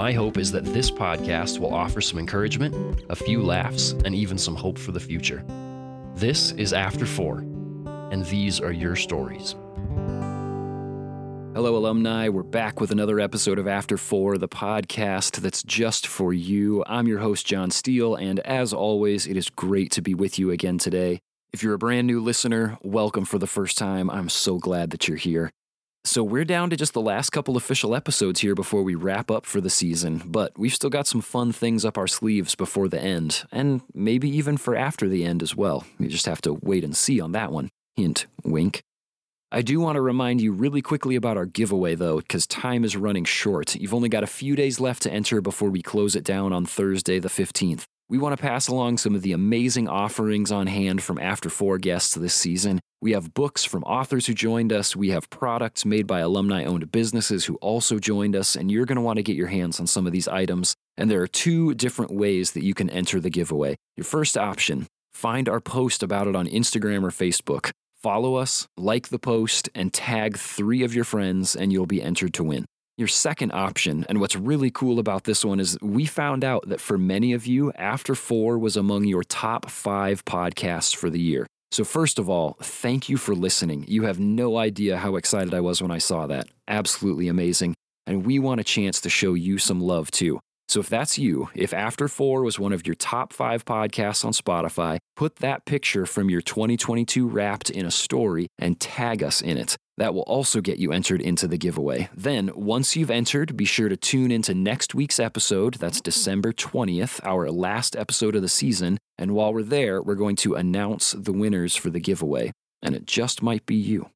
my hope is that this podcast will offer some encouragement, a few laughs, and even some hope for the future. This is After Four, and these are your stories. Hello, alumni. We're back with another episode of After Four, the podcast that's just for you. I'm your host, John Steele, and as always, it is great to be with you again today. If you're a brand new listener, welcome for the first time. I'm so glad that you're here. So, we're down to just the last couple official episodes here before we wrap up for the season, but we've still got some fun things up our sleeves before the end, and maybe even for after the end as well. You just have to wait and see on that one. Hint, wink. I do want to remind you really quickly about our giveaway, though, because time is running short. You've only got a few days left to enter before we close it down on Thursday, the 15th. We want to pass along some of the amazing offerings on hand from After Four guests this season. We have books from authors who joined us. We have products made by alumni owned businesses who also joined us, and you're going to want to get your hands on some of these items. And there are two different ways that you can enter the giveaway. Your first option find our post about it on Instagram or Facebook. Follow us, like the post, and tag three of your friends, and you'll be entered to win. Your second option, and what's really cool about this one is we found out that for many of you, After Four was among your top five podcasts for the year. So, first of all, thank you for listening. You have no idea how excited I was when I saw that. Absolutely amazing. And we want a chance to show you some love too. So if that's you, if After Four was one of your top five podcasts on Spotify, put that picture from your 2022 wrapped in a story and tag us in it. That will also get you entered into the giveaway. Then, once you've entered, be sure to tune into next week's episode. That's December 20th, our last episode of the season. And while we're there, we're going to announce the winners for the giveaway. And it just might be you.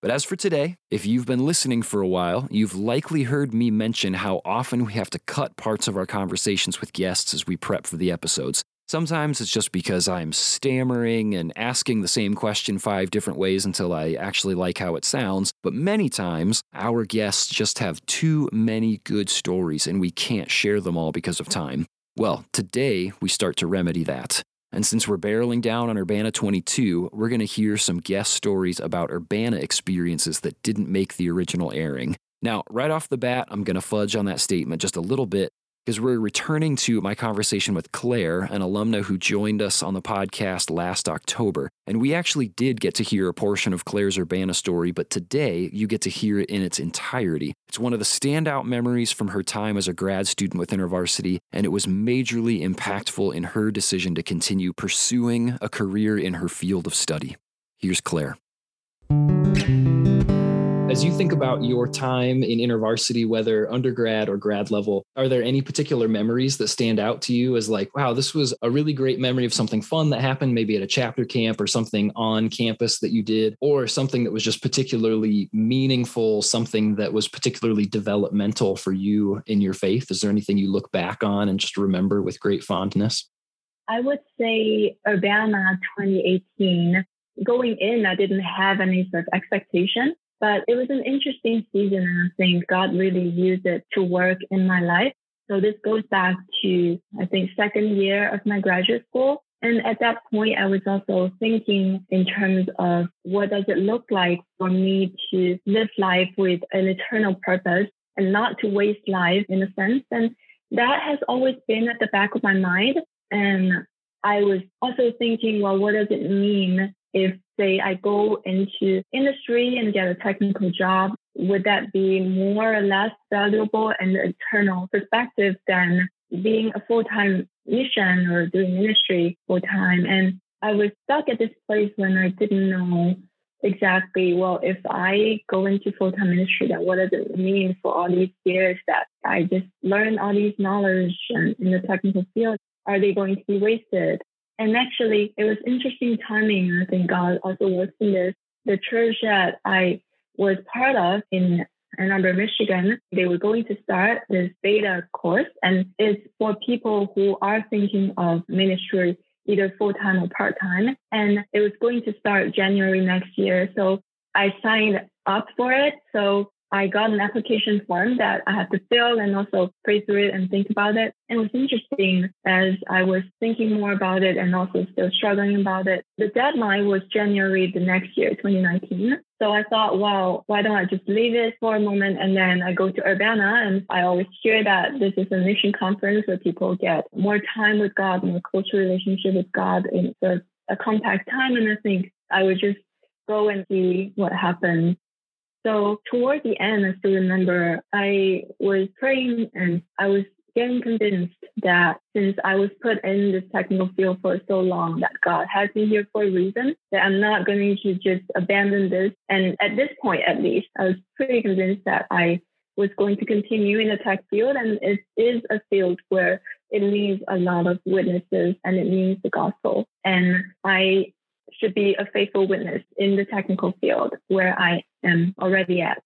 But as for today, if you've been listening for a while, you've likely heard me mention how often we have to cut parts of our conversations with guests as we prep for the episodes. Sometimes it's just because I'm stammering and asking the same question five different ways until I actually like how it sounds, but many times our guests just have too many good stories and we can't share them all because of time. Well, today we start to remedy that. And since we're barreling down on Urbana 22, we're going to hear some guest stories about Urbana experiences that didn't make the original airing. Now, right off the bat, I'm going to fudge on that statement just a little bit because we're returning to my conversation with Claire, an alumna who joined us on the podcast last October. And we actually did get to hear a portion of Claire's Urbana story, but today you get to hear it in its entirety. It's one of the standout memories from her time as a grad student with InterVarsity, and it was majorly impactful in her decision to continue pursuing a career in her field of study. Here's Claire. As you think about your time in InterVarsity, whether undergrad or grad level, are there any particular memories that stand out to you as like, wow, this was a really great memory of something fun that happened, maybe at a chapter camp or something on campus that you did, or something that was just particularly meaningful, something that was particularly developmental for you in your faith? Is there anything you look back on and just remember with great fondness? I would say Urbana 2018. Going in, I didn't have any sort of expectation but it was an interesting season, and I think God really used it to work in my life. So this goes back to, I think, second year of my graduate school. And at that point, I was also thinking in terms of what does it look like for me to live life with an eternal purpose and not to waste life in a sense. And that has always been at the back of my mind. And I was also thinking, well, what does it mean if say I go into industry and get a technical job, would that be more or less valuable and eternal perspective than being a full-time mission or doing ministry full-time? And I was stuck at this place when I didn't know exactly, well, if I go into full-time ministry, then what does it mean for all these years that I just learned all these knowledge and in the technical field? Are they going to be wasted? And actually, it was interesting timing. I think God also works in this. The church that I was part of in Ann Arbor, Michigan, they were going to start this beta course, and it's for people who are thinking of ministry either full time or part time. And it was going to start January next year. So I signed up for it. So I got an application form that I had to fill and also pray through it and think about it. And it was interesting as I was thinking more about it and also still struggling about it. The deadline was January the next year, 2019. So I thought, well, why don't I just leave it for a moment and then I go to Urbana and I always hear that this is a mission conference where people get more time with God, more close relationship with God in sort of a compact time. And I think I would just go and see what happens so toward the end, I still remember I was praying and I was getting convinced that since I was put in this technical field for so long, that God has me here for a reason, that I'm not going to just abandon this. And at this point, at least, I was pretty convinced that I was going to continue in the tech field. And it is a field where it needs a lot of witnesses and it needs the gospel. And I should be a faithful witness in the technical field where I am already at.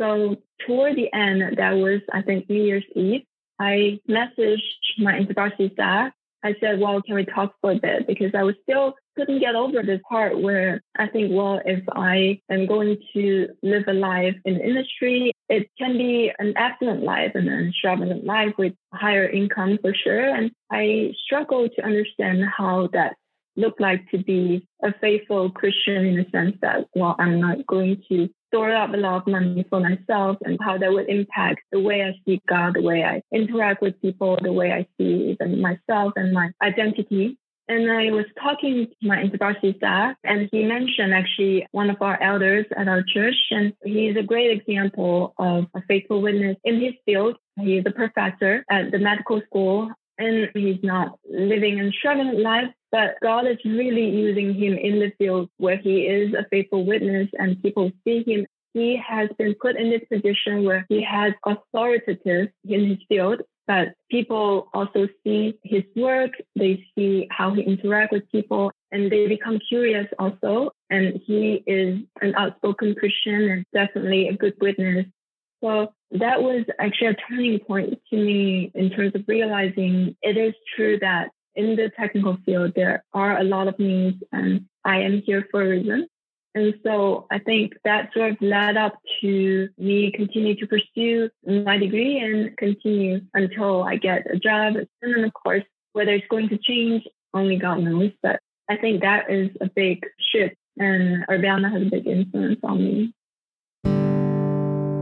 So toward the end, that was, I think, New Year's Eve, I messaged my InterVarsity staff. I said, well, can we talk for a bit? Because I was still couldn't get over this part where I think, well, if I am going to live a life in the industry, it can be an excellent life and an extravagant life with higher income for sure. And I struggle to understand how that look like to be a faithful Christian in the sense that, well, I'm not going to store up a lot of money for myself and how that would impact the way I see God, the way I interact with people, the way I see even myself and my identity. And I was talking to my InterVarsity staff, and he mentioned actually one of our elders at our church, and he's a great example of a faithful witness in his field. He's a professor at the medical school, and he's not living an extravagant life, but God is really using him in the field where he is a faithful witness and people see him. He has been put in this position where he has authoritative in his field, but people also see his work, they see how he interacts with people, and they become curious also. And he is an outspoken Christian and definitely a good witness. So that was actually a turning point to me in terms of realizing it is true that in the technical field, there are a lot of needs, and I am here for a reason. And so I think that sort of led up to me continue to pursue my degree and continue until I get a job. And then, of course, whether it's going to change, only God knows. But I think that is a big shift, and Urbana has a big influence on me.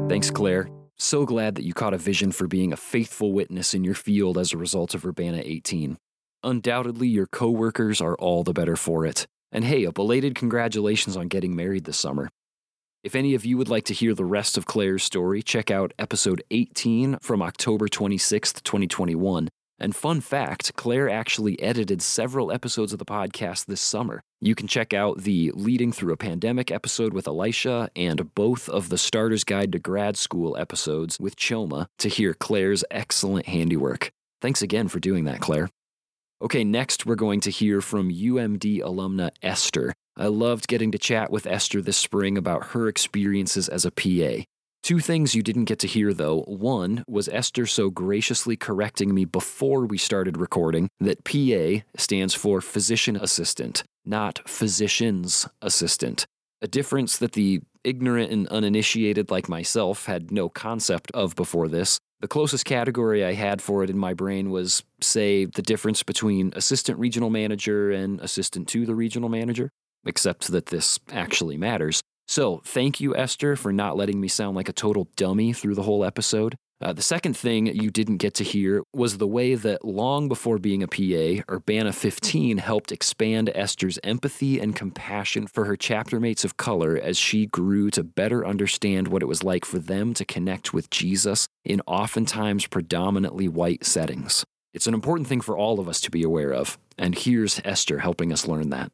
Thanks, Claire. So glad that you caught a vision for being a faithful witness in your field as a result of Urbana 18. Undoubtedly, your coworkers are all the better for it. And hey, a belated congratulations on getting married this summer. If any of you would like to hear the rest of Claire's story, check out episode 18 from October 26th, 2021. And fun fact Claire actually edited several episodes of the podcast this summer. You can check out the Leading Through a Pandemic episode with Elisha and both of the Starter's Guide to Grad School episodes with Chioma to hear Claire's excellent handiwork. Thanks again for doing that, Claire. Okay, next we're going to hear from UMD alumna Esther. I loved getting to chat with Esther this spring about her experiences as a PA. Two things you didn't get to hear though. One was Esther so graciously correcting me before we started recording that PA stands for physician assistant, not physician's assistant. A difference that the ignorant and uninitiated like myself had no concept of before this. The closest category I had for it in my brain was, say, the difference between assistant regional manager and assistant to the regional manager, except that this actually matters. So, thank you, Esther, for not letting me sound like a total dummy through the whole episode. Uh, the second thing you didn't get to hear was the way that long before being a PA, Urbana 15 helped expand Esther's empathy and compassion for her chapter mates of color as she grew to better understand what it was like for them to connect with Jesus in oftentimes predominantly white settings. It's an important thing for all of us to be aware of, and here's Esther helping us learn that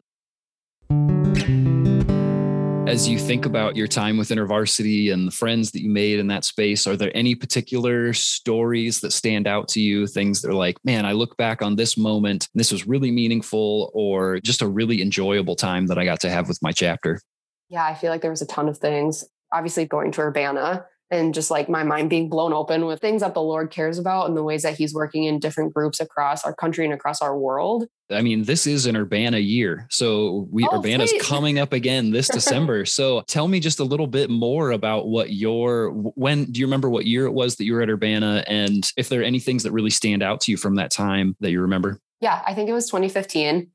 as you think about your time with InterVarsity and the friends that you made in that space, are there any particular stories that stand out to you? Things that are like, man, I look back on this moment, this was really meaningful, or just a really enjoyable time that I got to have with my chapter? Yeah, I feel like there was a ton of things. Obviously, going to Urbana and just like my mind being blown open with things that the Lord cares about and the ways that He's working in different groups across our country and across our world. I mean, this is an Urbana year. So we Oh, Urbana's sweet. coming up again this December. So tell me just a little bit more about what your when do you remember what year it was that you were at Urbana and if there are any things that really stand out to you from that time that you remember? Yeah, I think it was 2015,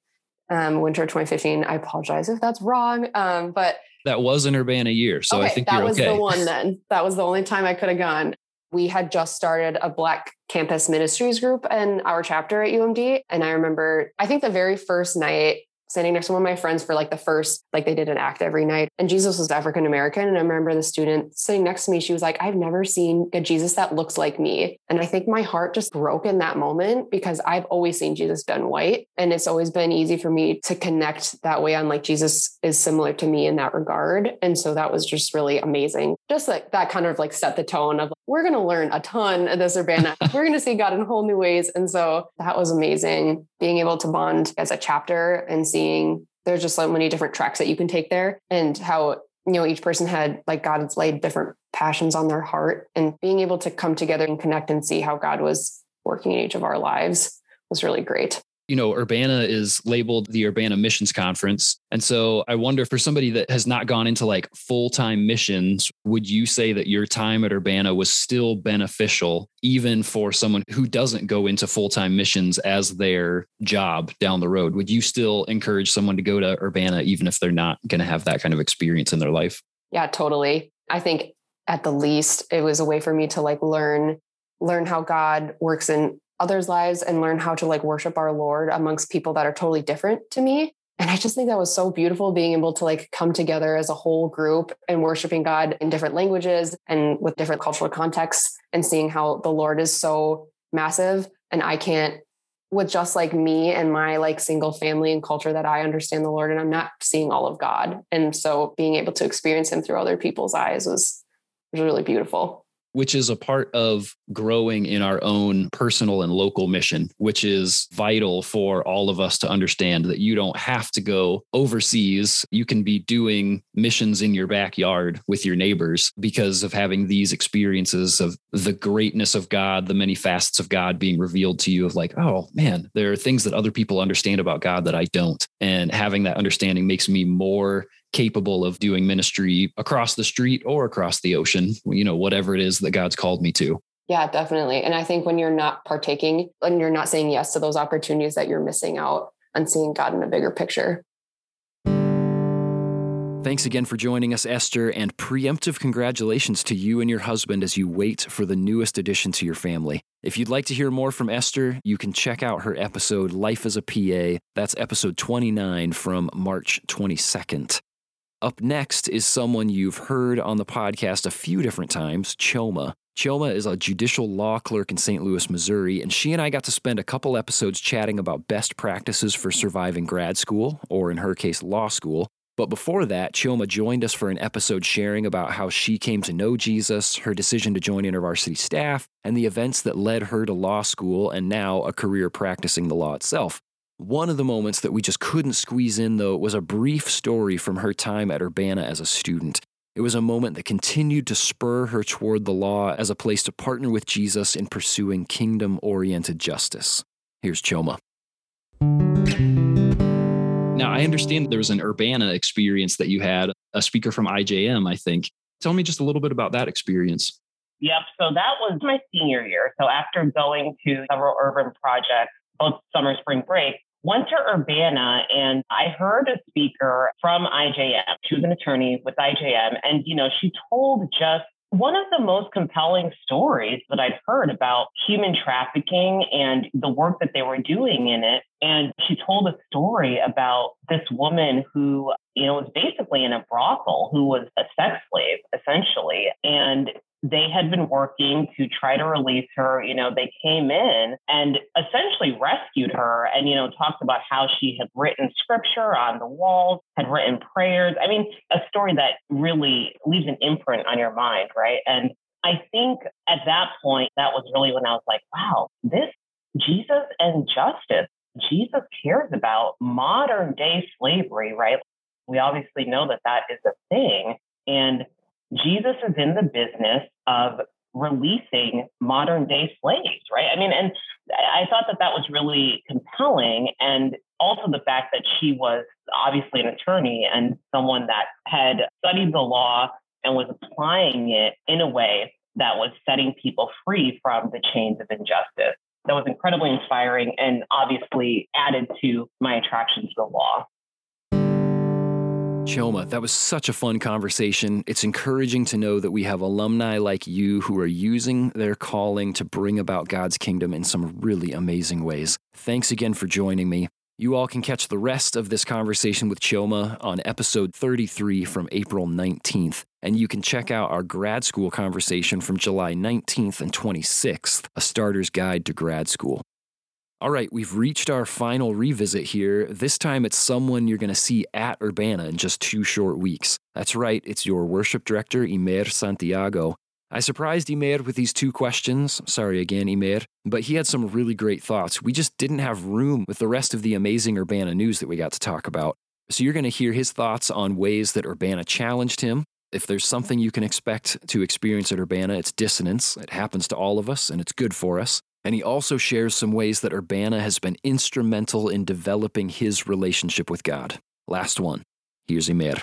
um, winter 2015. I apologize if that's wrong, um, but That was an Urbana year. So okay, I think that was okay. the one then. That was the only time I could have gone. We had just started a Black Campus Ministries group in our chapter at UMD. And I remember, I think the very first night, standing next to one of my friends for like the first, like they did an act every night. And Jesus was African American. And I remember the student sitting next to me, she was like, I've never seen a Jesus that looks like me. And I think my heart just broke in that moment because I've always seen Jesus done white. And it's always been easy for me to connect that way on like Jesus is similar to me in that regard. And so that was just really amazing. Just like that kind of like set the tone of we're going to learn a ton of this Urbana. we're going to see God in whole new ways. And so that was amazing being able to bond as a chapter and seeing there's just so many different tracks that you can take there and how you know each person had like God has laid different passions on their heart and being able to come together and connect and see how God was working in each of our lives was really great. You know, Urbana is labeled the Urbana Missions Conference. And so I wonder for somebody that has not gone into like full time missions, would you say that your time at Urbana was still beneficial, even for someone who doesn't go into full time missions as their job down the road? Would you still encourage someone to go to Urbana, even if they're not going to have that kind of experience in their life? Yeah, totally. I think at the least it was a way for me to like learn learn how God works in others' lives and learn how to like worship our Lord amongst people that are totally different to me. And I just think that was so beautiful being able to like come together as a whole group and worshiping God in different languages and with different cultural contexts and seeing how the Lord is so massive and I can't with just like me and my like single family and culture that I understand the Lord and I'm not seeing all of God. And so being able to experience him through other people's eyes was, was really beautiful. Which is a part of growing in our own personal and local mission, which is vital for all of us to understand that you don't have to go overseas. You can be doing missions in your backyard with your neighbors because of having these experiences of the greatness of God, the many facets of God being revealed to you of like, oh man, there are things that other people understand about God that I don't. And having that understanding makes me more capable of doing ministry across the street or across the ocean, you know, whatever it is that God's called me to. Yeah, definitely. And I think when you're not partaking and you're not saying yes to those opportunities that you're missing out on seeing God in a bigger picture. Thanks again for joining us, Esther, and preemptive congratulations to you and your husband as you wait for the newest addition to your family. If you'd like to hear more from Esther, you can check out her episode, Life as a PA. That's episode 29 from March 22nd. Up next is someone you've heard on the podcast a few different times, Chioma. Chioma is a judicial law clerk in St. Louis, Missouri, and she and I got to spend a couple episodes chatting about best practices for surviving grad school, or in her case, law school. But before that, Chioma joined us for an episode sharing about how she came to know Jesus, her decision to join InterVarsity staff, and the events that led her to law school and now a career practicing the law itself. One of the moments that we just couldn't squeeze in, though, was a brief story from her time at Urbana as a student. It was a moment that continued to spur her toward the law as a place to partner with Jesus in pursuing kingdom oriented justice. Here's Chioma. Now, I understand there was an Urbana experience that you had, a speaker from IJM, I think. Tell me just a little bit about that experience. Yep. So that was my senior year. So after going to several urban projects, both summer, spring break, went to Urbana and I heard a speaker from IJM. She was an attorney with IJM. And, you know, she told just one of the most compelling stories that I'd heard about human trafficking and the work that they were doing in it. And she told a story about this woman who, you know, was basically in a brothel, who was a sex slave, essentially. And they had been working to try to release her. You know, they came in and essentially rescued her and, you know, talked about how she had written scripture on the walls, had written prayers. I mean, a story that really leaves an imprint on your mind, right? And I think at that point, that was really when I was like, wow, this Jesus and justice, Jesus cares about modern day slavery, right? We obviously know that that is a thing. And Jesus is in the business of releasing modern day slaves, right? I mean, and I thought that that was really compelling. And also the fact that she was obviously an attorney and someone that had studied the law and was applying it in a way that was setting people free from the chains of injustice. That was incredibly inspiring and obviously added to my attraction to the law. Chioma, that was such a fun conversation. It's encouraging to know that we have alumni like you who are using their calling to bring about God's kingdom in some really amazing ways. Thanks again for joining me. You all can catch the rest of this conversation with Chioma on episode 33 from April 19th. And you can check out our grad school conversation from July 19th and 26th, A Starter's Guide to Grad School. All right, we've reached our final revisit here. This time it's someone you're going to see at Urbana in just two short weeks. That's right, it's your worship director, Imer Santiago. I surprised Imer with these two questions. Sorry again, Imer. But he had some really great thoughts. We just didn't have room with the rest of the amazing Urbana news that we got to talk about. So you're going to hear his thoughts on ways that Urbana challenged him. If there's something you can expect to experience at Urbana, it's dissonance. It happens to all of us, and it's good for us. And he also shares some ways that Urbana has been instrumental in developing his relationship with God. Last one. Here's Imer.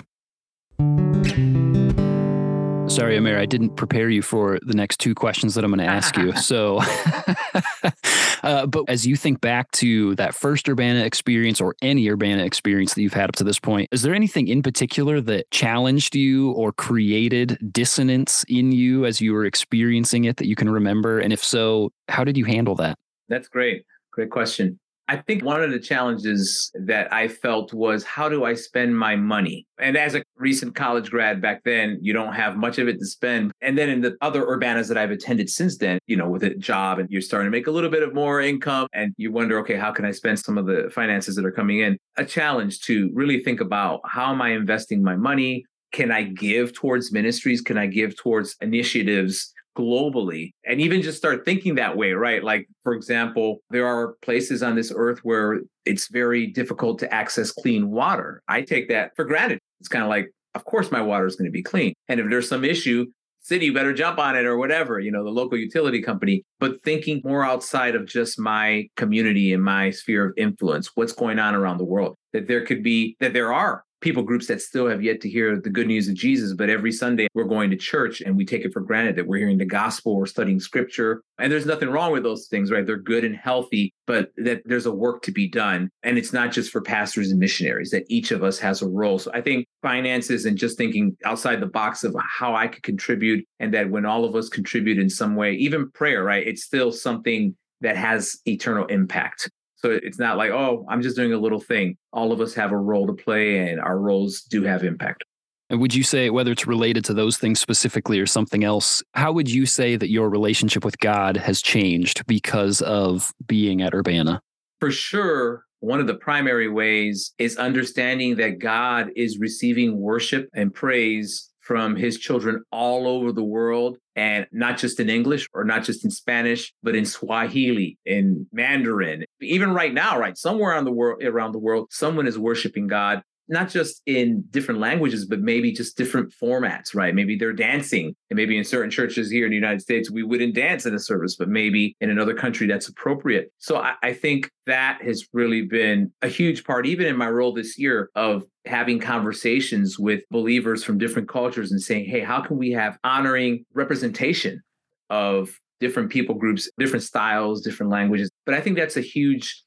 Sorry, Imer, I didn't prepare you for the next two questions that I'm going to ask you. So, uh, but as you think back to that first Urbana experience or any Urbana experience that you've had up to this point, is there anything in particular that challenged you or created dissonance in you as you were experiencing it that you can remember? And if so, how did you handle that? That's great. Great question. I think one of the challenges that I felt was how do I spend my money? And as a recent college grad back then, you don't have much of it to spend. And then in the other urbanas that I've attended since then, you know, with a job and you're starting to make a little bit of more income and you wonder, okay, how can I spend some of the finances that are coming in? A challenge to really think about how am I investing my money? Can I give towards ministries? Can I give towards initiatives globally and even just start thinking that way, right? Like, for example, there are places on this earth where it's very difficult to access clean water. I take that for granted. It's kind of like, of course, my water is going to be clean. And if there's some issue, city better jump on it or whatever, you know, the local utility company, but thinking more outside of just my community and my sphere of influence, what's going on around the world, that there could be, that there are people groups that still have yet to hear the good news of Jesus. But every Sunday we're going to church and we take it for granted that we're hearing the gospel, we're studying scripture. And there's nothing wrong with those things, right? They're good and healthy, but that there's a work to be done. And it's not just for pastors and missionaries, that each of us has a role. So I think finances and just thinking outside the box of how I could contribute, and that when all of us contribute in some way, even prayer, right? It's still something that has eternal impact. So it's not like, oh, I'm just doing a little thing. All of us have a role to play and our roles do have impact. And would you say, whether it's related to those things specifically or something else, how would you say that your relationship with God has changed because of being at Urbana? For sure, one of the primary ways is understanding that God is receiving worship and praise from his children all over the world and not just in English or not just in Spanish, but in Swahili, in Mandarin. Even right now, right, somewhere around the world, around the world, someone is worshiping God not just in different languages, but maybe just different formats, right? Maybe they're dancing. And maybe in certain churches here in the United States, we wouldn't dance in a service, but maybe in another country that's appropriate. So I, I think that has really been a huge part, even in my role this year, of having conversations with believers from different cultures and saying, hey, how can we have honoring representation of different people groups, different styles, different languages? But I think that's a huge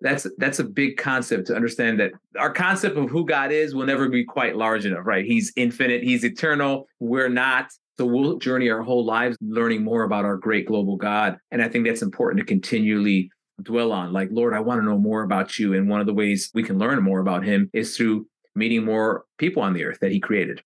that's that's a big concept to understand that our concept of who God is will never be quite large enough, right? He's infinite, he's eternal. We're not. So we'll journey our whole lives learning more about our great global God. And I think that's important to continually dwell on. Like, Lord, I want to know more about you. And one of the ways we can learn more about him is through meeting more people on the earth that he created.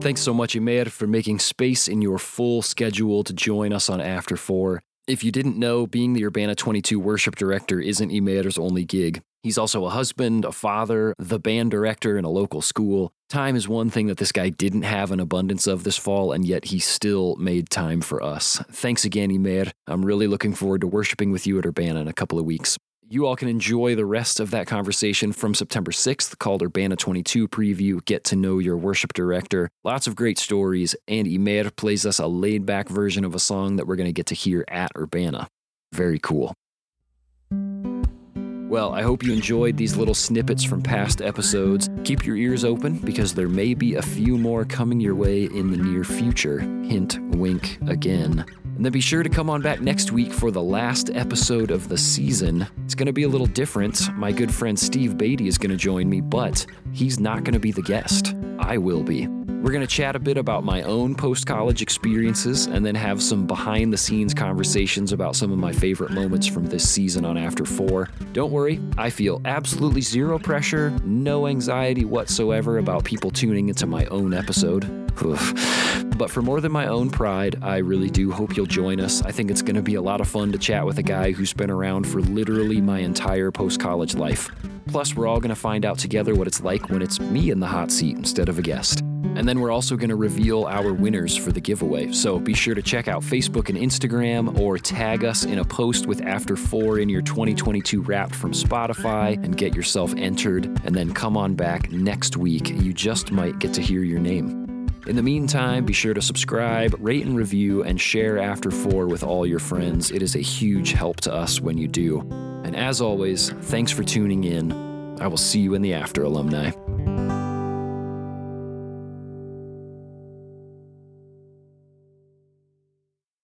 Thanks so much, Imer, for making space in your full schedule to join us on After Four. If you didn't know, being the Urbana 22 worship director isn't Imer's only gig. He's also a husband, a father, the band director in a local school. Time is one thing that this guy didn't have an abundance of this fall, and yet he still made time for us. Thanks again, Imer. I'm really looking forward to worshiping with you at Urbana in a couple of weeks. You all can enjoy the rest of that conversation from September 6th called Urbana 22 preview, Get to Know Your Worship Director. Lots of great stories, and Imer plays us a laid back version of a song that we're going to get to hear at Urbana. Very cool. Well, I hope you enjoyed these little snippets from past episodes. Keep your ears open because there may be a few more coming your way in the near future. Hint, wink again. And then be sure to come on back next week for the last episode of the season. It's going to be a little different. My good friend Steve Beatty is going to join me, but he's not going to be the guest. I will be. We're going to chat a bit about my own post college experiences and then have some behind the scenes conversations about some of my favorite moments from this season on After Four. Don't worry, I feel absolutely zero pressure, no anxiety whatsoever about people tuning into my own episode. but for more than my own pride, I really do hope you'll join us. I think it's going to be a lot of fun to chat with a guy who's been around for literally my entire post college life. Plus, we're all going to find out together what it's like when it's me in the hot seat instead of a guest. And then we're also going to reveal our winners for the giveaway. So be sure to check out Facebook and Instagram or tag us in a post with After 4 in your 2022 Wrapped from Spotify and get yourself entered. And then come on back next week. You just might get to hear your name. In the meantime, be sure to subscribe, rate and review, and share After 4 with all your friends. It is a huge help to us when you do. And as always, thanks for tuning in. I will see you in the After, alumni.